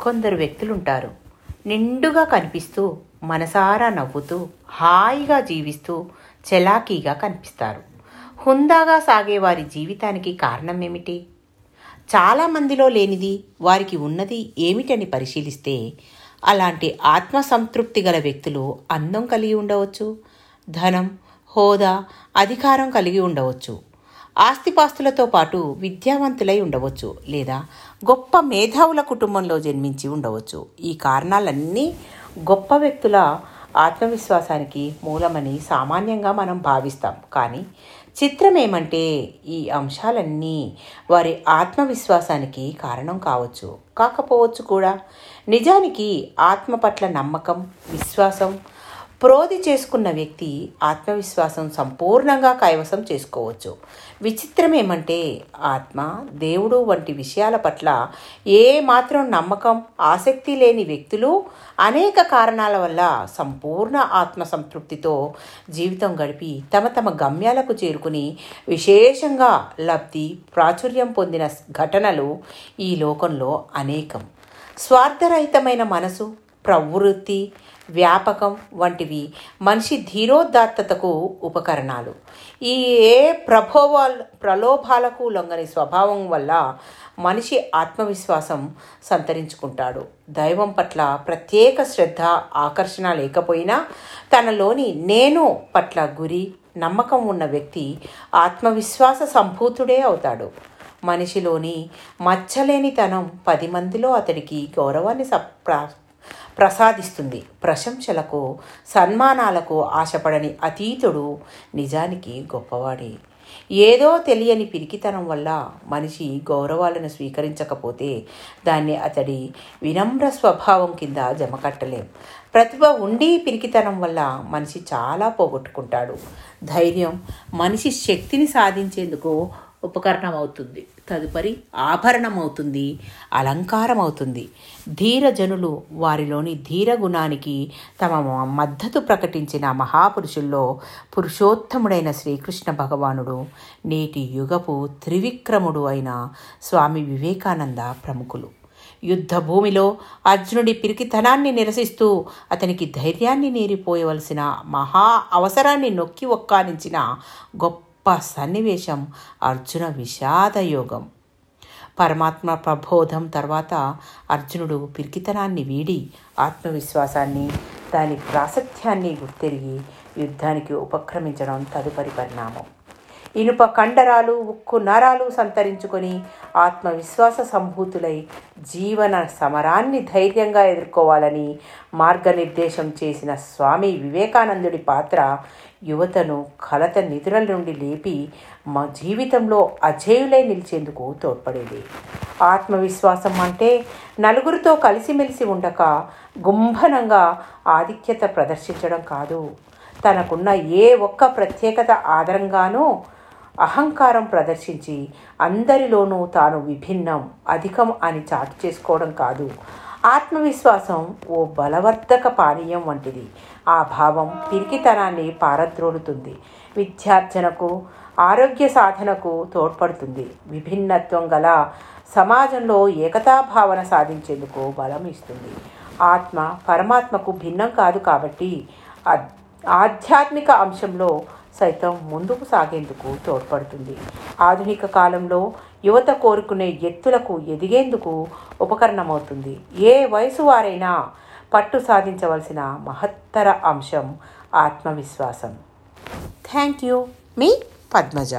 కొందరు వ్యక్తులుంటారు. నిండుగా కనిపిస్తూ మనసారా నవ్వుతూ హాయిగా జీవిస్తూ చలాకీగా కనిపిస్తారు. హుందాగా సాగే వారి జీవితానికి కారణం ఏమిటి చాలామందిలో లేనిది వారికి ఉన్నది ఏమిటని పరిశీలిస్తే అలాంటి ఆత్మసంతృప్తి గల వ్యక్తులు అందం కలిగి ఉండవచ్చు. ధనం హోదా అధికారం కలిగి ఉండవచ్చు. ఆస్తిపాస్తులతో పాటు విద్యావంతులై ఉండవచ్చు లేదా గొప్ప మేధావుల కుటుంబంలో జన్మించి ఉండవచ్చు. ఈ కారణాలన్నీ గొప్ప వ్యక్తుల ఆత్మవిశ్వాసానికి మూలమని సామాన్యంగా మనం భావిస్తాం. కానీ చిత్రం ఏమంటే ఈ అంశాలన్నీ వారి ఆత్మవిశ్వాసానికి కారణం కావచ్చు. కాకపోవచ్చు కూడా. నిజానికి ఆత్మ పట్ల నమ్మకం విశ్వాసం ప్రోధి చేసుకున్న వ్యక్తి ఆత్మవిశ్వాసం సంపూర్ణంగా కైవసం చేసుకోవచ్చు. విచిత్రం ఏమంటే ఆత్మ దేవుడు వంటి విషయాల పట్ల ఏ మాత్రం నమ్మకం ఆసక్తి లేని వ్యక్తులు అనేక కారణాల వల్ల సంపూర్ణ ఆత్మ సంతృప్తితో జీవితం గడిపి తమ తమ గమ్యాలకు చేరుకుని విశేషంగా లబ్ధి ప్రాచుర్యం పొందిన ఘటనలు ఈ లోకంలో అనేకం. స్వార్థరహితమైన మనసు ప్రవృత్తి వ్యాపకం వంటివి. మనిషి ధీరోదాత్తతకు ఉపకరణాలు. ఈ ఏ ప్రభోవాల్ ప్రలోభాలకు లొంగని స్వభావం వల్ల మనిషి ఆత్మవిశ్వాసం సంతరించుకుంటాడు. దైవం పట్ల ప్రత్యేక శ్రద్ధ ఆకర్షణ లేకపోయినా తనలోని నేను పట్ల గురి నమ్మకం ఉన్న వ్యక్తి ఆత్మవిశ్వాస సంభూతుడే అవుతాడు. మనిషిలోని మచ్చలేనితనం పది మందిలో అతడికి గౌరవాన్ని ప్రసాదిస్తుంది. ప్రశంసలకు సన్మానాలకు ఆశపడని అతీతుడు నిజానికి గొప్పవాడే. ఏదో తెలియని పిరికితనం వల్ల మనిషి గౌరవాలను స్వీకరించకపోతే దాన్ని అతడి వినమ్ర స్వభావం కింద జమకట్టలేం. ప్రతిభ ఉండి పిరికితనం వల్ల మనిషి చాలా పోగొట్టుకుంటాడు. ధైర్యం మనిషి శక్తిని సాధించేందుకు ఉపకరణం అవుతుంది తదుపరి ఆభరణం అవుతుంది అలంకారం అవుతుంది ధీరజనులు వారిలోని ధీర గుణానికి తమ మద్దతు ప్రకటించిన మహాపురుషుల్లో పురుషోత్తముడైన శ్రీకృష్ణ భగవానుడు నేటి యుగపు త్రివిక్రముడు అయిన స్వామి వివేకానంద ప్రముఖులు. యుద్ధ భూమిలో అర్జునుడి పిరికితనాన్ని నిరసిస్తూ అతనికి ధైర్యాన్ని నేరిపోయవలసిన మహా అవసరాన్ని నొక్కి ఒక్కానించిన గొప్ప గొప్ప సన్నివేశం అర్జున విషాదయోగం. పరమాత్మ ప్రబోధం తర్వాత అర్జునుడు పిరికితనాన్ని వీడి ఆత్మవిశ్వాసాన్ని దాని ప్రాసత్యాన్ని గుర్తెరిగి యుద్ధానికి ఉపక్రమించడం తదుపరి పరిణామం. ఇనుప కండరాలు ఉక్కు నరాలు సంతరించుకొని ఆత్మవిశ్వాస సంభూతులై జీవన సమరాన్ని ధైర్యంగా ఎదుర్కోవాలని మార్గనిర్దేశం చేసిన స్వామి వివేకానందుడి పాత్ర యువతను కలత నిధుల నుండి లేపి మా జీవితంలో అజేయులై నిలిచేందుకు తోడ్పడేది. ఆత్మవిశ్వాసం అంటే నలుగురితో కలిసిమెలిసి ఉండక గుంభనంగా ఆధిక్యత ప్రదర్శించడం కాదు. తనకున్న ఏ ఒక్క ప్రత్యేకత ఆధారంగానూ అహంకారం ప్రదర్శించి అందరిలోనూ తాను విభిన్నం అధికం అని చాటు చేసుకోవడం కాదు. ఆత్మవిశ్వాసం ఓ బలవర్ధక పానీయం వంటిది. ఆ భావం పిరికితనాన్ని పారద్రోలుతుంది. విద్యార్జనకు ఆరోగ్య సాధనకు తోడ్పడుతుంది. విభిన్నత్వం గల సమాజంలో ఏకతా భావన సాధించేందుకు బలం ఇస్తుంది. ఆత్మ పరమాత్మకు భిన్నం కాదు కాబట్టి ఆధ్యాత్మిక అంశంలో సైతం ముందుకు సాగేందుకు తోడ్పడుతుంది. ఆధునిక కాలంలో యువత కోరుకునే ఎత్తులకు ఎదిగేందుకు ఉపకరణమవుతుంది. ఏ వయసు వారైనా పట్టు సాధించవలసిన మహత్తర అంశం ఆత్మవిశ్వాసం. థ్యాంక్ యూ మీ పద్మజ.